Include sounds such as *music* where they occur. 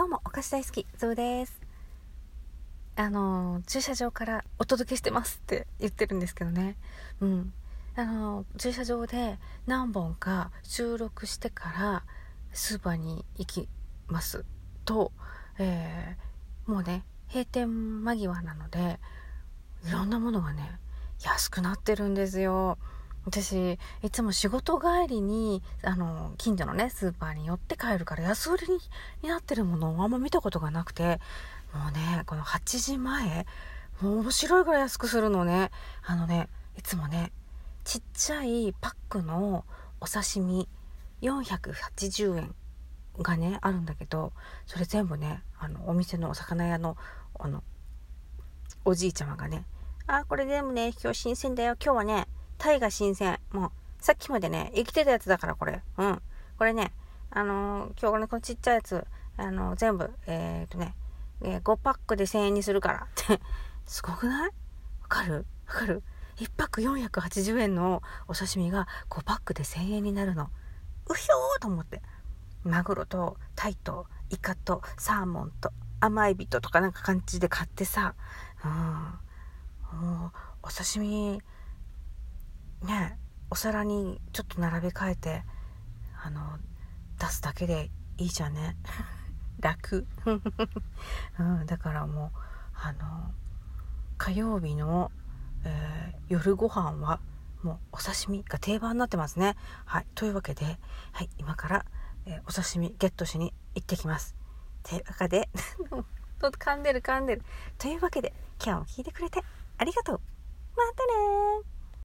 どうもお菓子大好きゾウです。あの駐車場からお届けしてますって言ってるんですけどね。うん。あの駐車場で何本か収録してからスーパーに行きますと、えー、もうね閉店間際なのでいろんなものがね安くなってるんですよ。私いつも仕事帰りにあの近所のねスーパーに寄って帰るから安売りになってるものをあんま見たことがなくてもうねこの8時前もう面白いぐらい安くするのね。あのねいつもねちっちゃいパックのお刺身480円がねあるんだけどそれ全部ねあのお店のお魚屋のあのおじいちゃまがね「あこれ全部ね今日新鮮だよ。今日はねタイが新鮮。もう、さっきまでね、生きてたやつだから、これ。うん。これね、あのー、今日ね、このちっちゃいやつ、あのー、全部、えー、っとね、えー、5パックで1000円にするからって、*laughs* すごくない？わかる？わかる ?1 パック480円のお刺身が5パックで1000円になるの。うひょーと思って。マグロとタイとイカとサーモンと甘エビととかなんか感じで買ってさ、うん。もう、お刺身、ねお皿にちょっと並べ替えてあの出すだけでいいじゃんね？*laughs* 楽、*laughs* うん、だからもうあの火曜日の、えー、夜ご飯はもうお刺身が定番になってますね。はいというわけで、はい、今から、えー、お刺身ゲットしに行ってきます。というわけで *laughs* 噛んでる噛んでる。というわけで今日も聞いてくれてありがとう。またね